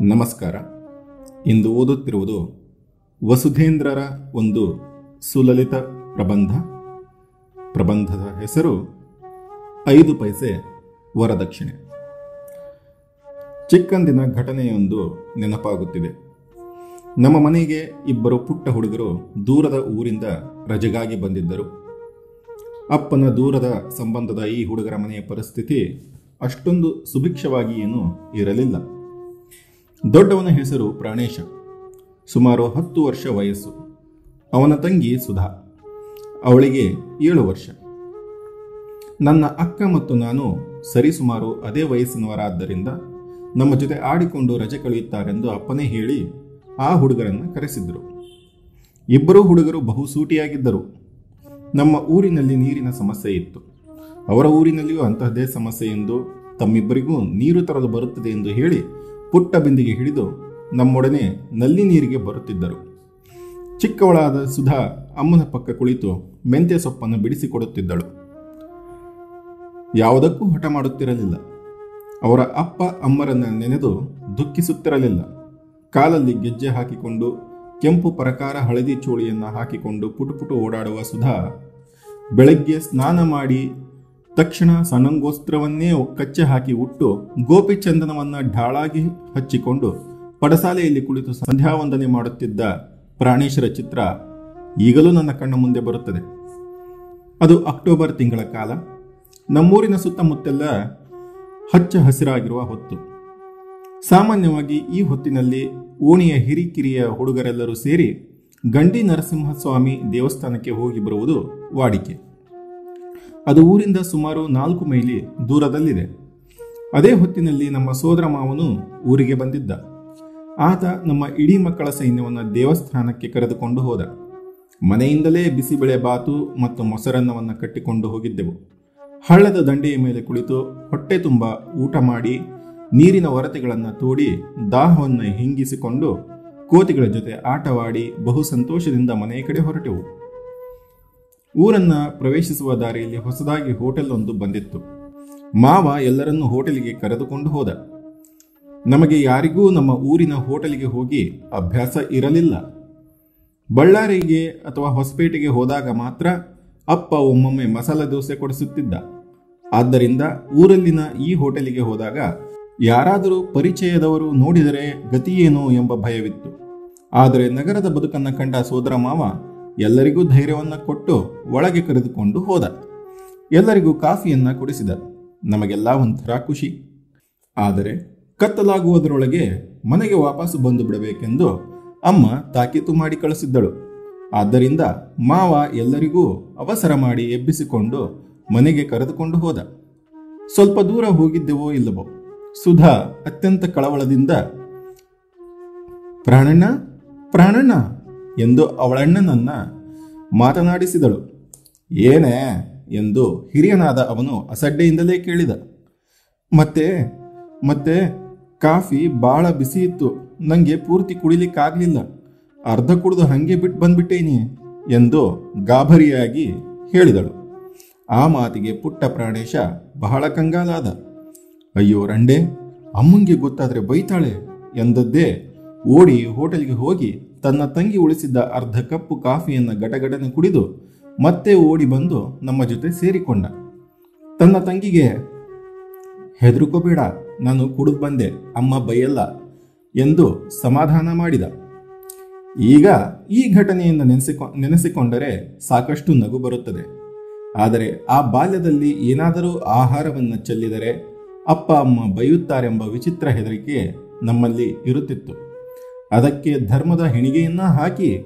ನಮಸ್ಕಾರ. ಇಂದು ಓದುತ್ತಿರುವುದು ವಸುಧೇಂದ್ರರ ಒಂದು ಸುಲಲಿತ ಪ್ರಬಂಧ. ಪ್ರಬಂಧದ ಹೆಸರು ಐದು ಪೈಸೆ ವರದಕ್ಷಿಣೆ. ಚಿಕ್ಕಂದಿನ ಘಟನೆಯೊಂದು ನೆನಪಾಗುತ್ತಿದೆ. ನಮ್ಮ ಮನೆಗೆ ಇಬ್ಬರು ಪುಟ್ಟ ಹುಡುಗರು ದೂರದ ಊರಿಂದ ರಜೆಗಾಗಿ ಬಂದಿದ್ದರು. ಅಪ್ಪನ ದೂರದ ಸಂಬಂಧದ ಈ ಹುಡುಗರ ಮನೆಯ ಪರಿಸ್ಥಿತಿ ಅಷ್ಟೊಂದು ಸುಭಿಕ್ಷವಾಗಿ ಏನೂ ಇರಲಿಲ್ಲ. ದೊಡ್ಡವನ ಹೆಸರು ಪ್ರಾಣೇಶ. ಸುಮಾರು ಹತ್ತು ವರ್ಷ ವಯಸ್ಸು. ಅವನ ತಂಗಿ ಸುಧಾ. ಅವಳಿಗೆ ಏಳು ವರ್ಷ. ನನ್ನ ಅಕ್ಕ ಮತ್ತು ನಾನು ಸರಿಸುಮಾರು ಅದೇ ವಯಸ್ಸಿನವರಾದ್ದರಿಂದ ನಮ್ಮ ಜೊತೆ ಆಡಿಕೊಂಡು ರಜೆ ಕಳೆಯುತ್ತಾರೆಂದು ಅಪ್ಪನೇ ಹೇಳಿ ಆ ಹುಡುಗರನ್ನು ಕರೆಸಿದ್ದರು ಇಬ್ಬರೂ ಹುಡುಗರು ಬಹುಸೂಟಿಯಾಗಿದ್ದರು. ನಮ್ಮ ಊರಿನಲ್ಲಿ ನೀರಿನ ಸಮಸ್ಯೆ ಇತ್ತು. ಅವರ ಊರಿನಲ್ಲಿಯೂ ಅಂತಹದೇ ಸಮಸ್ಯೆ ಎಂದು ತಮ್ಮಿಬ್ಬರಿಗೂ ನೀರು ತರಲು ಬರುತ್ತದೆ ಎಂದು ಹೇಳಿ ಪುಟ್ಟ ಬಿಂದಿಗೆ ಹಿಡಿದು ನಮ್ಮೊಡನೆ ನಲ್ಲಿ ನೀರಿಗೆ ಬರುತ್ತಿದ್ದರು. ಚಿಕ್ಕವಳಾದ ಸುಧಾ ಅಮ್ಮನ ಪಕ್ಕ ಕುಳಿತು ಮೆಂತ್ಯ ಸೊಪ್ಪನ್ನು ಬಿಡಿಸಿಕೊಡುತ್ತಿದ್ದಳು. ಯಾವುದಕ್ಕೂ ಹಠ ಮಾಡುತ್ತಿರಲಿಲ್ಲ. ಅವರ ಅಪ್ಪ ಅಮ್ಮರನ್ನು ನೆನೆದು ದುಃಖಿಸುತ್ತಿರಲಿಲ್ಲ. ಕಾಲಲ್ಲಿ ಗೆಜ್ಜೆ ಹಾಕಿಕೊಂಡು, ಕೆಂಪು ಪರಕಾರ ಹಳದಿ ಚೋಳಿಯನ್ನು ಹಾಕಿಕೊಂಡು ಪುಟುಪುಟು ಓಡಾಡುವ ಸುಧಾ ಬೆಳಗ್ಗೆ ಸ್ನಾನ ಮಾಡಿ ತಕ್ಷಣ ಸಣ್ಣಂಗೋಸ್ತ್ರವನ್ನೇ ಕಚ್ಚೆ ಹಾಕಿ ಉಟ್ಟು ಗೋಪಿಚಂದನವನ್ನ ಢಾಳಾಗಿ ಹಚ್ಚಿಕೊಂಡು ಪಡಸಾಲೆಯಲ್ಲಿ ಕುಳಿತು ಸಂಧ್ಯಾವಂದನೆ ಮಾಡುತ್ತಿದ್ದ ಪ್ರಾಣೇಶ್ವರ ಚಿತ್ರ ಈಗಲೂ ನನ್ನ ಕಣ್ಣ ಮುಂದೆ ಬರುತ್ತದೆ. ಅದು ಅಕ್ಟೋಬರ್ ತಿಂಗಳ ಕಾಲ. ನಮ್ಮೂರಿನ ಸುತ್ತಮುತ್ತೆಲ್ಲ ಹಚ್ಚ ಹಸಿರಾಗಿರುವ ಹೊತ್ತು. ಸಾಮಾನ್ಯವಾಗಿ ಈ ಹೊತ್ತಿನಲ್ಲಿ ಓಣಿಯ ಹಿರಿಕಿರಿಯ ಹುಡುಗರೆಲ್ಲರೂ ಸೇರಿ ಗಂಡಿ ನರಸಿಂಹಸ್ವಾಮಿ ದೇವಸ್ಥಾನಕ್ಕೆ ಹೋಗಿ ಬರುವುದು ವಾಡಿಕೆ. ಅದು ಊರಿಂದ ಸುಮಾರು ನಾಲ್ಕು ಮೈಲಿ ದೂರದಲ್ಲಿದೆ. ಅದೇ ಹೊತ್ತಿನಲ್ಲಿ ನಮ್ಮ ಸೋದರ ಮಾವನು ಊರಿಗೆ ಬಂದಿದ್ದ. ಆತ ನಮ್ಮ ಇಡೀ ಮಕ್ಕಳ ಸೈನ್ಯವನ್ನು ದೇವಸ್ಥಾನಕ್ಕೆ ಕರೆದುಕೊಂಡು ಹೋದ. ಮನೆಯಿಂದಲೇ ಬಿಸಿಬೇಳೆ ಬಾತು ಮತ್ತು ಮೊಸರನ್ನವನ್ನು ಕಟ್ಟಿಕೊಂಡು ಹೋಗಿದ್ದೆವು. ಹಳ್ಳದ ದಂಡೆಯ ಮೇಲೆ ಕುಳಿತು ಹೊಟ್ಟೆ ತುಂಬ ಊಟ ಮಾಡಿ ನೀರಿನ ಒರತೆಗಳನ್ನು ತೋಡಿ ದಾಹವನ್ನು ಹಿಂಗಿಸಿಕೊಂಡು ಕೋತಿಗಳ ಜೊತೆ ಆಟವಾಡಿ ಬಹು ಸಂತೋಷದಿಂದ ಮನೆಯ ಕಡೆ ಹೊರಟೆವು. ಊರನ್ನ ಪ್ರವೇಶಿಸುವ ದಾರಿಯಲ್ಲಿ ಹೊಸದಾಗಿ ಹೋಟೆಲ್ ಒಂದು ಬಂದಿತ್ತು. ಮಾವ ಎಲ್ಲರನ್ನೂ ಹೋಟೆಲಿಗೆ ಕರೆದುಕೊಂಡು ಹೋದ. ನಮಗೆ ಯಾರಿಗೂ ನಮ್ಮ ಊರಿನ ಹೋಟೆಲಿಗೆ ಹೋಗಿ ಅಭ್ಯಾಸ ಇರಲಿಲ್ಲ. ಬಳ್ಳಾರಿಗೆ ಅಥವಾ ಹೊಸಪೇಟೆಗೆ ಹೋದಾಗ ಮಾತ್ರ ಅಪ್ಪ ಒಮ್ಮೊಮ್ಮೆ ಮಸಾಲೆ ದೋಸೆ ಕೊಡಿಸುತ್ತಿದ್ದ. ಆದ್ದರಿಂದ ಊರಲ್ಲಿನ ಈ ಹೋಟೆಲಿಗೆ ಹೋದಾಗ ಯಾರಾದರೂ ಪರಿಚಯದವರು ನೋಡಿದರೆ ಗತಿಯೇನು ಎಂಬ ಭಯವಿತ್ತು. ಆದರೆ ನಗರದ ಬದುಕನ್ನು ಕಂಡ ಸೋದರ ಮಾವ ಎಲ್ಲರಿಗೂ ಧೈರ್ಯವನ್ನ ಕೊಟ್ಟು ಒಳಗೆ ಕರೆದುಕೊಂಡು ಹೋದ. ಎಲ್ಲರಿಗೂ ಕಾಫಿಯನ್ನ ಕುಡಿಸಿದ. ನಮಗೆಲ್ಲ ಒಂಥರ ಖುಷಿ. ಆದರೆ ಕತ್ತಲಾಗುವುದರೊಳಗೆ ಮನೆಗೆ ವಾಪಸ್ಸು ಬಂದು ಬಿಡಬೇಕೆಂದು ಅಮ್ಮ ತಾಕೀತು ಮಾಡಿ ಕಳಿಸಿದ್ದಳು. ಆದ್ದರಿಂದ ಮಾವ ಎಲ್ಲರಿಗೂ ಅವಸರ ಮಾಡಿ ಎಬ್ಬಿಸಿಕೊಂಡು ಮನೆಗೆ ಕರೆದುಕೊಂಡು ಹೋದ. ಸ್ವಲ್ಪ ದೂರ ಹೋಗಿದ್ದೆವೋ ಇಲ್ಲವೋ. ಸುಧಾ ಅತ್ಯಂತ ಕಳವಳದಿಂದ, ಪ್ರಾಣಣ್ಣ ಪ್ರಾಣಣ್ಣ ಎಂದು ಅವಳಣ್ಣನನ್ನ ಮಾತನಾಡಿಸಿದಳು. ಏನೇ ಎಂದು ಹಿರಿಯನಾದ ಅವನು ಅಸಡ್ಡೆಯಿಂದಲೇ ಕೇಳಿದ. ಮತ್ತೆ ಮತ್ತೆ ಕಾಫಿ ಬಹಳ ಬಿಸಿ ಇತ್ತು ನನಗೆ ಪೂರ್ತಿ ಕುಡಿಲಿಕ್ಕಾಗಲಿಲ್ಲ. ಅರ್ಧ ಕುಡಿದು ಹಂಗೆ ಬಿಟ್ಟು ಬಂದ್ಬಿಟ್ಟೇನಿ ಎಂದು ಗಾಭರಿಯಾಗಿ ಹೇಳಿದಳು. ಆ ಮಾತಿಗೆ ಪುಟ್ಟ ಪ್ರಾಣೇಶ ಬಹಳ ಕಂಗಾಲಾದ. ಅಯ್ಯೋ ರಂಡೆ, ಅಮ್ಮಂಗೆ ಗೊತ್ತಾದರೆ ಬೈತಾಳೆ ಎಂದದ್ದೇ ಓಡಿ ಹೋಟೆಲ್ಗೆ ಹೋಗಿ ತನ್ನ ತಂಗಿ ಉಳಿಸಿದ್ದ ಅರ್ಧ ಕಪ್ಪು ಕಾಫಿಯನ್ನು ಗಟಗಟನೆ ಕುಡಿದು ಮತ್ತೆ ಓಡಿ ಬಂದು ನಮ್ಮ ಜೊತೆ ಸೇರಿಕೊಂಡ. ತನ್ನ ತಂಗಿಗೆ, ಹೆದರುಕೋಬೇಡ, ನಾನು ಕುಡಿದು ಬಂದೆ, ಅಮ್ಮ ಬೈಯಲ್ಲ ಎಂದು ಸಮಾಧಾನ ಮಾಡಿದ. ಈಗ ಈ ಘಟನೆಯನ್ನು ನೆನೆಸಿಕೊ, ನೆನೆಸಿಕೊಂಡರೆ ಸಾಕಷ್ಟು ನಗು ಬರುತ್ತದೆ. ಆದರೆ ಆ ಬಾಲ್ಯದಲ್ಲಿ ಏನಾದರೂ ಆಹಾರವನ್ನು ಚೆಲ್ಲಿದರೆ ಅಪ್ಪ, ಅಮ್ಮ ಬೈಯುತ್ತಾರೆಂಬ ವಿಚಿತ್ರ ಹೆದರಿಕೆ ನಮ್ಮಲ್ಲಿ ಇರುತ್ತಿತ್ತು. ಅದಕ್ಕೆ ಧರ್ಮದ ಹೆಣಿಗೆಯನ್ನ ಹಾಕಿ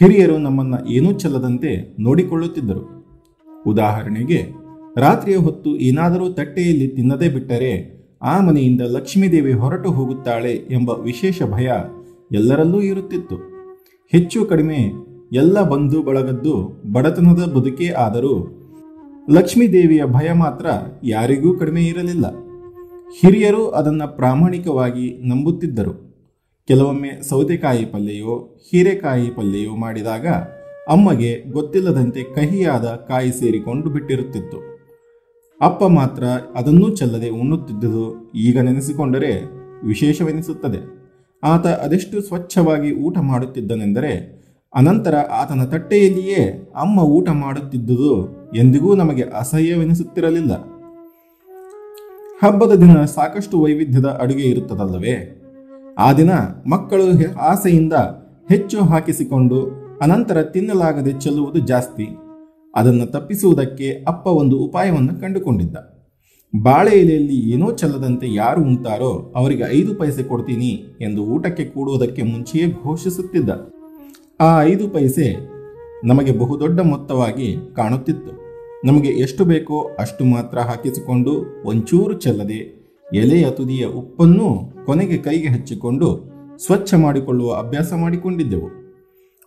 ಹಿರಿಯರು ನಮ್ಮನ್ನ ಏನೂ ಚೆಲ್ಲದಂತೆ ನೋಡಿಕೊಳ್ಳುತ್ತಿದ್ದರು. ಉದಾಹರಣೆಗೆ, ರಾತ್ರಿಯ ಹೊತ್ತು ಏನಾದರೂ ತಟ್ಟೆಯಲ್ಲಿ ತಿನ್ನದೇ ಬಿಟ್ಟರೆ ಆ ಮನೆಯಿಂದ ಲಕ್ಷ್ಮೀದೇವಿ ಹೊರಟು ಹೋಗುತ್ತಾಳೆ ಎಂಬ ವಿಶೇಷ ಭಯ ಎಲ್ಲರಲ್ಲೂ ಇರುತ್ತಿತ್ತು. ಹೆಚ್ಚು ಕಡಿಮೆ ಎಲ್ಲ ಬಂಧು ಬಳಗದ್ದು ಬಡತನದ ಬದುಕೇ ಆದರೂ ಲಕ್ಷ್ಮೀದೇವಿಯ ಭಯ ಮಾತ್ರ ಯಾರಿಗೂ ಕಡಿಮೆ ಇರಲಿಲ್ಲ. ಹಿರಿಯರು ಅದನ್ನು ಪ್ರಾಮಾಣಿಕವಾಗಿ ನಂಬುತ್ತಿದ್ದರು. ಕೆಲವೊಮ್ಮೆ ಸೌತೆಕಾಯಿ ಪಲ್ಯೆಯೋ ಹೀರೆಕಾಯಿ ಪಲ್ಯೆಯೋ ಮಾಡಿದಾಗ ಅಮ್ಮಗೆ ಗೊತ್ತಿಲ್ಲದಂತೆ ಕಹಿಯಾದ ಕಾಯಿ ಸೇರಿಕೊಂಡು ಬಿಟ್ಟಿರುತ್ತಿತ್ತು. ಅಪ್ಪ ಮಾತ್ರ ಅದನ್ನೂ ಚೆಲ್ಲದೆ ಉಣ್ಣುತ್ತಿದ್ದುದು ಈಗ ನೆನೆಸಿಕೊಂಡರೆ ವಿಶೇಷವೆನಿಸುತ್ತದೆ. ಆತ ಅದೆಷ್ಟು ಸ್ವಚ್ಛವಾಗಿ ಊಟ ಮಾಡುತ್ತಿದ್ದನೆಂದರೆ ಅನಂತರ ಆತನ ತಟ್ಟೆಯಲ್ಲಿಯೇ ಅಮ್ಮ ಊಟ ಮಾಡುತ್ತಿದ್ದುದು ಎಂದಿಗೂ ನಮಗೆ ಅಸಹ್ಯವೆನಿಸುತ್ತಿರಲಿಲ್ಲ. ಹಬ್ಬದ ದಿನ ಸಾಕಷ್ಟು ವೈವಿಧ್ಯದ ಅಡುಗೆ ಇರುತ್ತದಲ್ಲವೇ? ಆ ದಿನ ಮಕ್ಕಳು ಆಸೆಯಿಂದ ಹೆಚ್ಚು ಹಾಕಿಸಿಕೊಂಡು ಅನಂತರ ತಿನ್ನಲಾಗದೆ ಚೆಲ್ಲುವುದು ಜಾಸ್ತಿ. ಅದನ್ನು ತಪ್ಪಿಸುವುದಕ್ಕೆ ಅಪ್ಪ ಒಂದು ಉಪಾಯವನ್ನು ಕಂಡುಕೊಂಡಿದ್ದ. ಬಾಳೆ ಎಲೆಯಲ್ಲಿ ಏನೋ ಚೆಲ್ಲದಂತೆ ಯಾರು ಉಂಟಾರೋ ಅವರಿಗೆ ಐದು ಪೈಸೆ ಕೊಡ್ತೀನಿ ಎಂದು ಊಟಕ್ಕೆ ಕೂಡುವುದಕ್ಕೆ ಮುಂಚೆಯೇ ಘೋಷಿಸುತ್ತಿದ್ದ. ಆ ಐದು ಪೈಸೆ ನಮಗೆ ಬಹುದೊಡ್ಡ ಮೊತ್ತವಾಗಿ ಕಾಣುತ್ತಿತ್ತು. ನಮಗೆ ಎಷ್ಟು ಬೇಕೋ ಅಷ್ಟು ಮಾತ್ರ ಹಾಕಿಸಿಕೊಂಡು ಒಂಚೂರು ಚೆಲ್ಲದೆ ಎಲೆಯ ತುದಿಯ ಉಪ್ಪನ್ನು ಕೊನೆಗೆ ಕೈಗೆ ಹಚ್ಚಿಕೊಂಡು ಸ್ವಚ್ಛ ಮಾಡಿಕೊಳ್ಳುವ ಅಭ್ಯಾಸ ಮಾಡಿಕೊಂಡಿದ್ದೆವು.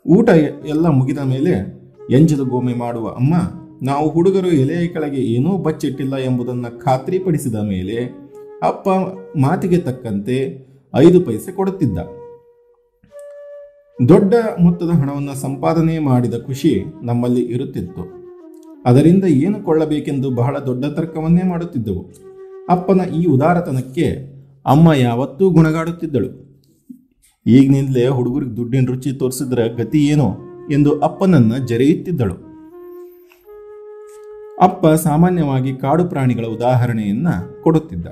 ಊಟ ಎಲ್ಲ ಮುಗಿದ ಮೇಲೆ ಎಂಜಲ ಗೋಮೆ ಮಾಡುವ ಅಮ್ಮ, ನಾವು ಹುಡುಗರು ಎಲೆಯ ಕೆಳಗೆ ಏನೂ ಬಚ್ಚಿಟ್ಟಿಲ್ಲ ಎಂಬುದನ್ನು ಖಾತ್ರಿಪಡಿಸಿದ ಮೇಲೆ ಅಪ್ಪ ಮಾತಿಗೆ ತಕ್ಕಂತೆ ಐದು ಪೈಸೆ ಕೊಡುತ್ತಿದ್ದ. ದೊಡ್ಡ ಮೊತ್ತದ ಹಣವನ್ನು ಸಂಪಾದನೆ ಮಾಡಿದ ಖುಷಿ ನಮ್ಮಲ್ಲಿ ಇರುತ್ತಿತ್ತು. ಅದರಿಂದ ಏನು ಕೊಳ್ಳಬೇಕೆಂದು ಬಹಳ ದೊಡ್ಡ ತರ್ಕವನ್ನೇ ಮಾಡುತ್ತಿದ್ದೆವು. ಅಪ್ಪನ ಈ ಉದಾರತನಕ್ಕೆ ಅಮ್ಮ ಯಾವತ್ತೂ ಗುಣಗಾಡುತ್ತಿದ್ದಳು. ಈಗಿನಿಂದಲೇ ಹುಡುಗರಿಗೆ ದುಡ್ಡಿನ ರುಚಿ ತೋರಿಸಿದ್ರೆ ಗತಿ ಏನು ಎಂದು ಅಪ್ಪನನ್ನ ಜರೆಯುತ್ತಿದ್ದಳು. ಅಪ್ಪ ಸಾಮಾನ್ಯವಾಗಿ ಕಾಡು ಪ್ರಾಣಿಗಳ ಉದಾಹರಣೆಯನ್ನ ಕೊಡುತ್ತಿದ್ದ.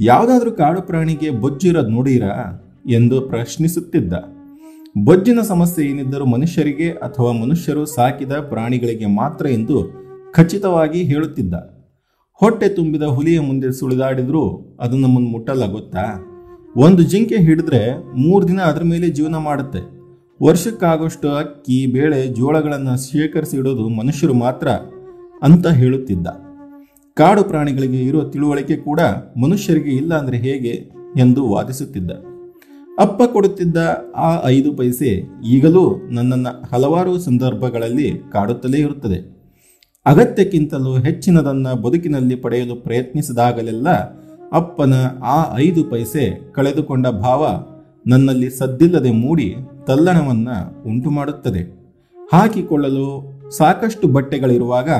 ಯಾವುದಾದ್ರೂ ಕಾಡು ಪ್ರಾಣಿಗೆ ಬೊಜ್ಜಿರೋದು ನೋಡಿರಾ ಎಂದು ಪ್ರಶ್ನಿಸುತ್ತಿದ್ದ. ಬೊಜ್ಜಿನ ಸಮಸ್ಯೆ ಏನಿದ್ದರೂ ಮನುಷ್ಯರಿಗೆ ಅಥವಾ ಮನುಷ್ಯರು ಸಾಕಿದ ಪ್ರಾಣಿಗಳಿಗೆ ಮಾತ್ರ ಎಂದು ಖಚಿತವಾಗಿ ಹೇಳುತ್ತಿದ್ದ. ಹೊಟ್ಟೆ ತುಂಬಿದ ಹುಲಿಯ ಮುಂದೆ ಸುಳಿದಾಡಿದ್ರು ಅದು ನಮ್ಮನ್ನು ಮುಟ್ಟಲ್ಲ ಗೊತ್ತಾ ಒಂದು ಜಿಂಕೆ ಹಿಡಿದ್ರೆ ಮೂರು ದಿನ ಅದರ ಮೇಲೆ ಜೀವನ ಮಾಡುತ್ತೆ. ವರ್ಷಕ್ಕಾಗೋಷ್ಟು ಅಕ್ಕಿ, ಬೇಳೆ, ಜೋಳಗಳನ್ನು ಶೇಖರಿಸಿ ಇಡೋದು ಮನುಷ್ಯರು ಮಾತ್ರ ಅಂತ ಹೇಳುತ್ತಿದ್ದ. ಕಾಡು ಪ್ರಾಣಿಗಳಿಗೆ ಇರೋ ತಿಳುವಳಿಕೆ ಕೂಡ ಮನುಷ್ಯರಿಗೆ ಇಲ್ಲ ಅಂದ್ರೆ ಹೇಗೆ ಎಂದು ವಾದಿಸುತ್ತಿದ್ದ. ಅಪ್ಪ ಕೊಡುತ್ತಿದ್ದ ಆ ಐದು ಪೈಸೆ ಈಗಲೂ ನನ್ನನ್ನು ಹಲವಾರು ಸಂದರ್ಭಗಳಲ್ಲಿ ಕಾಡುತ್ತಲೇ ಇರುತ್ತದೆ. ಅಗತ್ಯಕ್ಕಿಂತಲೂ ಹೆಚ್ಚಿನದನ್ನ ಬದುಕಿನಲ್ಲಿ ಪಡೆಯಲು ಪ್ರಯತ್ನಿಸಿದಾಗಲೆಲ್ಲ ಅಪ್ಪನ ಆ ಐದು ಪೈಸೆ ಕಳೆದುಕೊಂಡ ಭಾವ ನನ್ನಲ್ಲಿ ಸದ್ದಿಲ್ಲದೆ ಮೂಡಿ ತಲ್ಲಣವನ್ನ ಉಂಟು ಮಾಡುತ್ತದೆ ಹಾಕಿಕೊಳ್ಳಲು ಸಾಕಷ್ಟು ಬಟ್ಟೆಗಳಿರುವಾಗ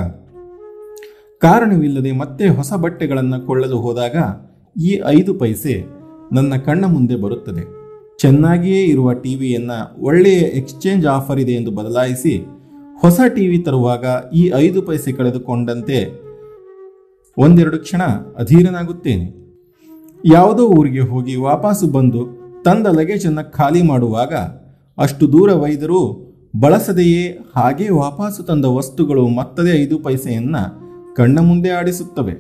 ಕಾರಣವಿಲ್ಲದೆ ಮತ್ತೆ ಹೊಸ ಬಟ್ಟೆಗಳನ್ನು ಕೊಳ್ಳಲು ಹೋದಾಗ ಈ ಐದು ಪೈಸೆ ನನ್ನ ಕಣ್ಣ ಮುಂದೆ ಬರುತ್ತದೆ. ಚೆನ್ನಾಗಿಯೇ ಇರುವ ಟಿವಿಯನ್ನ ಒಳ್ಳೆಯ ಎಕ್ಸ್ಚೇಂಜ್ ಆಫರ್ ಇದೆ ಎಂದು ಬದಲಾಯಿಸಿ ಹೊಸ ಟಿವಿ ತರುವಾಗ ಈ ಐದು ಪೈಸೆ ಕಳೆದುಕೊಂಡಂತೆ ಒಂದೆರಡು ಕ್ಷಣ ಅಧೀರನಾಗುತ್ತೇನೆ. ಯಾವುದೋ ಊರಿಗೆ ಹೋಗಿ ವಾಪಸ್ಸು ಬಂದು ತಂದ ಲಗೇಜನ್ನು ಖಾಲಿ ಮಾಡುವಾಗ ಅಷ್ಟು ದೂರ ಒಯ್ದರೂ ಬಳಸದೆಯೇ ಹಾಗೆ ವಾಪಸ್ಸು ತಂದ ವಸ್ತುಗಳು ಮತ್ತದೇ ಐದು ಪೈಸೆಯನ್ನು ಕಣ್ಣ ಮುಂದೆ ಆಡಿಸುತ್ತವೆ.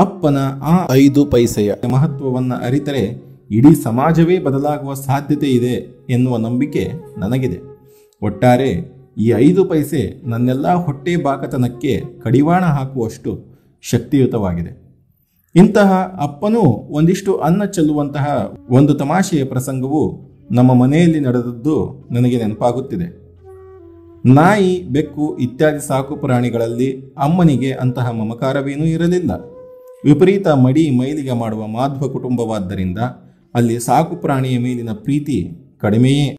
ಅಪ್ಪನ ಆ ಐದು ಪೈಸೆಯ ಮಹತ್ವವನ್ನು ಅರಿತರೆ ಇಡೀ ಸಮಾಜವೇ ಬದಲಾಗುವ ಸಾಧ್ಯತೆ ಇದೆ ಎನ್ನುವ ನಂಬಿಕೆ ನನಗಿದೆ. ಒಟ್ಟಾರೆ ಈ ಐದು ಪೈಸೆ ನನ್ನೆಲ್ಲ ಹೊಟ್ಟೆ ಬಾಕತನಕ್ಕೆ ಕಡಿವಾಣ ಹಾಕುವಷ್ಟು ಶಕ್ತಿಯುತವಾಗಿದೆ. ಇಂತಹ ಅಪ್ಪನೂ ಒಂದಿಷ್ಟು ಅನ್ನ ಚೆಲ್ಲುವಂತಹ ಒಂದು ತಮಾಷೆಯ ಪ್ರಸಂಗವು ನಮ್ಮ ಮನೆಯಲ್ಲಿ ನಡೆದದ್ದು ನನಗೆ ನೆನಪಾಗುತ್ತಿದೆ. ನಾಯಿ, ಬೆಕ್ಕು ಇತ್ಯಾದಿ ಸಾಕು ಪ್ರಾಣಿಗಳಲ್ಲಿ ಅಮ್ಮನಿಗೆ ಅಂತಹ ಮಮಕಾರವೇನೂ ಇರಲಿಲ್ಲ. ವಿಪರೀತ ಮಡಿ ಮೈಲಿಗೆ ಮಾಡುವ ಮಾಧ್ವ ಕುಟುಂಬವಾದ್ದರಿಂದ ಅಲ್ಲಿ ಸಾಕು ಪ್ರಾಣಿಯ ಮೇಲಿನ ಪ್ರೀತಿ ಕಡಿಮೆಯೇ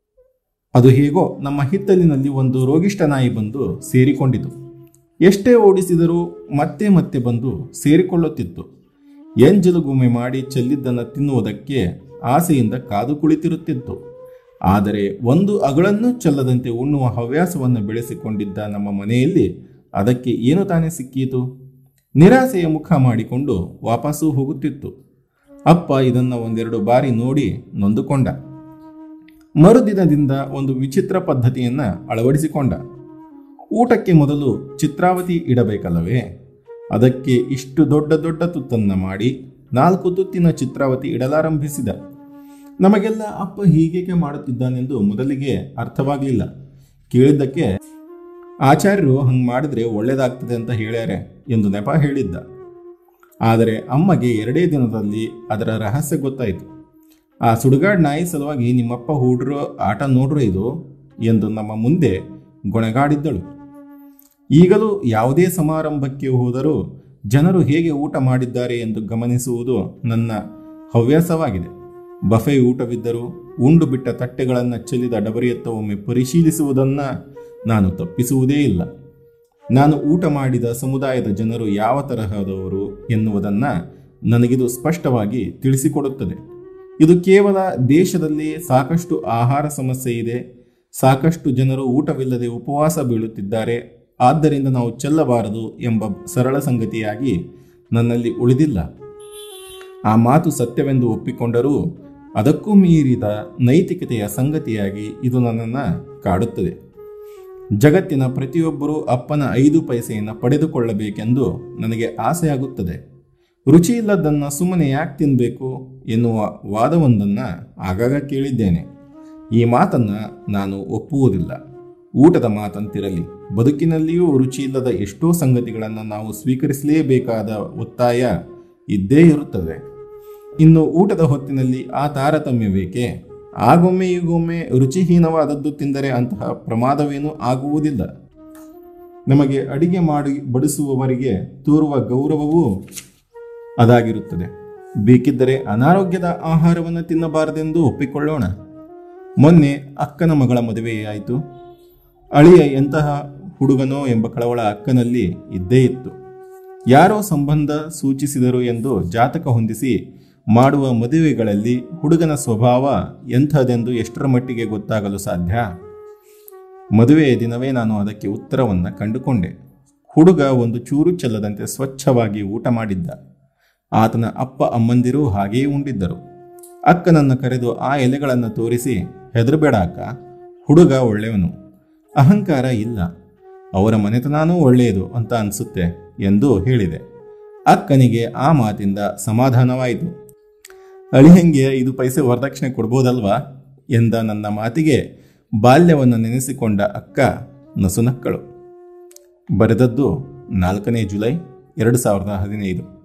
ಅದು ಹೇಗೋ ನಮ್ಮ ಹಿತ್ತಲಿನಲ್ಲಿ ಒಂದು ರೋಗಿಷ್ಠ ನಾಯಿ ಬಂದು ಸೇರಿಕೊಂಡಿತು. ಎಷ್ಟೇ ಓಡಿಸಿದರೂ ಮತ್ತೆ ಮತ್ತೆ ಬಂದು ಸೇರಿಕೊಳ್ಳುತ್ತಿತ್ತು. ಎಂಜಲುಗುಮೆ ಮಾಡಿ ಚೆಲ್ಲಿದ್ದನ್ನು ತಿನ್ನುವುದಕ್ಕೆ ಆಸೆಯಿಂದ ಕಾದು ಕುಳಿತಿರುತ್ತಿತ್ತು. ಆದರೆ ಒಂದು ಅಗಳನ್ನೂ ಚೆಲ್ಲದಂತೆ ಉಣ್ಣುವ ಹವ್ಯಾಸವನ್ನು ಬೆಳೆಸಿಕೊಂಡಿದ್ದ ನಮ್ಮ ಮನೆಯಲ್ಲಿ ಅದಕ್ಕೆ ಏನು ತಾನೇ ಸಿಕ್ಕಿತು? ನಿರಾಸೆಯ ಮುಖ ಮಾಡಿಕೊಂಡು ವಾಪಸ್ಸು ಹೋಗುತ್ತಿತ್ತು. ಅಪ್ಪ ಇದನ್ನು ಒಂದೆರಡು ಬಾರಿ ನೋಡಿ ನೊಂದುಕೊಂಡ. ಮರುದಿನದಿಂದ ಒಂದು ವಿಚಿತ್ರ ಪದ್ಧತಿಯನ್ನ ಅಳವಡಿಸಿಕೊಂಡ. ಊಟಕ್ಕೆ ಮೊದಲು ಚಿತ್ರಾವತಿ ಇಡಬೇಕಲ್ಲವೇ? ಅದಕ್ಕೆ ಇಷ್ಟು ದೊಡ್ಡ ದೊಡ್ಡ ತುತ್ತನ್ನ ಮಾಡಿ ನಾಲ್ಕು ತುತ್ತಿನ ಚಿತ್ರಾವತಿ ಇಡಲಾರಂಭಿಸಿದ. ನಮಗೆಲ್ಲ ಅಪ್ಪ ಹೀಗೇಕೆ ಮಾಡುತ್ತಿದ್ದಾನೆಂದು ಮೊದಲಿಗೆ ಅರ್ಥವಾಗಲಿಲ್ಲ. ಕೇಳಿದ್ದಕ್ಕೆ, ಆಚಾರ್ಯರು ಹಂಗೆ ಮಾಡಿದ್ರೆ ಒಳ್ಳೇದಾಗ್ತದೆ ಅಂತ ಹೇಳ್ಯಾರೆ ಎಂದು ನೆಪ ಹೇಳಿದ್ದ. ಆದರೆ ಅಮ್ಮಗೆ ಎರಡೇ ದಿನದಲ್ಲಿ ಅದರ ರಹಸ್ಯ ಗೊತ್ತಾಯಿತು. ಆ ಸುಡುಗಾಡ್ ನಾಯಿ ಸಲುವಾಗಿ ನಿಮ್ಮಪ್ಪ ಹೂಡ್ರೋ ಆಟ ನೋಡ್ರೋ ಇದು ಎಂದು ನಮ್ಮ ಮುಂದೆ ಗೊಣಗಾಡಿದ್ದಳು. ಈಗಲೂ ಯಾವುದೇ ಸಮಾರಂಭಕ್ಕೆ ಹೋದರೂ ಜನರು ಹೇಗೆ ಊಟ ಮಾಡಿದ್ದಾರೆ ಎಂದು ಗಮನಿಸುವುದು ನನ್ನ ಹವ್ಯಾಸವಾಗಿದೆ. ಬಫೆ ಊಟವಿದ್ದರೂ ಉಂಡು ಬಿಟ್ಟ ತಟ್ಟೆಗಳನ್ನು ಚೆಲ್ಲಿದ ಡಬರಿಯತ್ತ ಒಮ್ಮೆ ಪರಿಶೀಲಿಸುವುದನ್ನು ನಾನು ತಪ್ಪಿಸುವುದೇ ಇಲ್ಲ. ನಾನು ಊಟ ಮಾಡಿದ ಸಮುದಾಯದ ಜನರು ಯಾವ ತರಹದವರು ಎನ್ನುವುದನ್ನು ನನಗಿದು ಸ್ಪಷ್ಟವಾಗಿ ತಿಳಿಸಿಕೊಡುತ್ತದೆ. ಇದು ಕೇವಲ ದೇಶದಲ್ಲಿ ಸಾಕಷ್ಟು ಆಹಾರ ಸಮಸ್ಯೆ ಇದೆ. ಸಾಕಷ್ಟು ಜನರು ಊಟವಿಲ್ಲದೆ ಉಪವಾಸ ಬೀಳುತ್ತಿದ್ದಾರೆ. ಆದ್ದರಿಂದ ನಾವು ಚೆಲ್ಲಬಾರದು ಎಂಬ ಸರಳ ಸಂಗತಿಯಾಗಿ ನನ್ನಲ್ಲಿ ಉಳಿದಿಲ್ಲ. ಆ ಮಾತು ಸತ್ಯವೆಂದು ಒಪ್ಪಿಕೊಂಡರೂ ಅದಕ್ಕೂ ಮೀರಿದ ನೈತಿಕತೆಯ ಸಂಗತಿಯಾಗಿ ಇದು ನನ್ನನ್ನು ಕಾಡುತ್ತದೆ. ಜಗತ್ತಿನ ಪ್ರತಿಯೊಬ್ಬರೂ ಅಪ್ಪನ ಐದು ಪೈಸೆಯನ್ನು ಪಡೆದುಕೊಳ್ಳಬೇಕೆಂದು ನನಗೆ ಆಸೆಯಾಗುತ್ತದೆ. ರುಚಿ ಇಲ್ಲದನ್ನು ಸುಮ್ಮನೆ ಯಾಕೆ ತಿನ್ನಬೇಕು ಎನ್ನುವ ವಾದವೊಂದನ್ನು ಆಗಾಗ ಕೇಳಿದ್ದೇನೆ. ಈ ಮಾತನ್ನು ನಾನು ಒಪ್ಪುವುದಿಲ್ಲ. ಊಟದ ಮಾತಂತಿರಲಿ, ಬದುಕಿನಲ್ಲಿಯೂ ರುಚಿ ಇಲ್ಲದ ಎಷ್ಟೋ ಸಂಗತಿಗಳನ್ನು ನಾವು ಸ್ವೀಕರಿಸಲೇಬೇಕಾದ ಒತ್ತಾಯ ಇದ್ದೇ ಇರುತ್ತದೆ. ಇನ್ನು ಊಟದ ಹೊತ್ತಿನಲ್ಲಿ ಆ ತಾರತಮ್ಯವೇಕೆ? ಆಗೊಮ್ಮೆ ಈಗೊಮ್ಮೆ ರುಚಿಹೀನವಾದದ್ದು ತಿಂದರೆ ಅಂತಹ ಪ್ರಮಾದವೇನೂ ಆಗುವುದಿಲ್ಲ. ನಮಗೆ ಅಡಿಗೆ ಮಾಡಿ ಬಡಿಸುವವರಿಗೆ ತೋರುವ ಗೌರವವೂ ಅದಾಗಿರುತ್ತದೆ. ಬೇಕಿದ್ದರೆ ಅನಾರೋಗ್ಯದ ಆಹಾರವನ್ನು ತಿನ್ನಬಾರದೆಂದು ಒಪ್ಪಿಕೊಳ್ಳೋಣ. ಮೊನ್ನೆ ಅಕ್ಕನ ಮಗಳ ಮದುವೆಯಾಯಿತು ಅಳಿಯ ಎಂತಹ ಹುಡುಗನೋ ಎಂಬ ಕಳವಳ ಅಕ್ಕನಲ್ಲಿ ಇದ್ದೇ ಇತ್ತು. ಯಾರೋ ಸಂಬಂಧ ಸೂಚಿಸಿದರು ಎಂದು ಜಾತಕ ಹೊಂದಿಸಿ ಮಾಡುವ ಮದುವೆಗಳಲ್ಲಿ ಹುಡುಗನ ಸ್ವಭಾವ ಎಂಥದೆಂದು ಎಷ್ಟರ ಮಟ್ಟಿಗೆ ಗೊತ್ತಾಗಲು ಸಾಧ್ಯ? ಮದುವೆಯ ದಿನವೇ ನಾನು ಅದಕ್ಕೆ ಉತ್ತರವನ್ನು ಕಂಡುಕೊಂಡೆ. ಹುಡುಗ ಒಂದು ಚೂರು ಚೆಲ್ಲದಂತೆ ಸ್ವಚ್ಛವಾಗಿ ಊಟ ಮಾಡಿದ್ದ. ಆತನ ಅಪ್ಪ ಅಮ್ಮಂದಿರೂ ಹಾಗೆಯೇ ಉಂಡಿದ್ದರು. ಅಕ್ಕನನ್ನು ಕರೆದು ಆ ಎಲೆಗಳನ್ನು ತೋರಿಸಿ ಹೆದರಬೇಡ ಅಕ್ಕ ಹುಡುಗ ಒಳ್ಳೆಯವನು. ಅಹಂಕಾರ ಇಲ್ಲ. ಅವರ ಮನೆತನಾನೂ ಒಳ್ಳೆಯದು ಅಂತ ಅನಿಸುತ್ತೆ ಎಂದು ಹೇಳಿದೆ. ಅಕ್ಕನಿಗೆ ಆ ಮಾತಿಂದ ಸಮಾಧಾನವಾಯಿತು. ಅಳಿಹಂಗೆ, ಇದು ಪೈಸೆ ವರದಕ್ಷಿಣೆ ಕೊಡ್ಬೋದಲ್ವಾ? ಎಂದ ನನ್ನ ಮಾತಿಗೆ ಬಾಲ್ಯವನ್ನು ನೆನೆಸಿಕೊಂಡ ಅಕ್ಕ ನಸುನಕ್ಕಳು. ಬರೆದದ್ದು ನಾಲ್ಕನೇ ಜುಲೈ, ಎರಡು ಸಾವಿರದ ಹದಿನೈದು.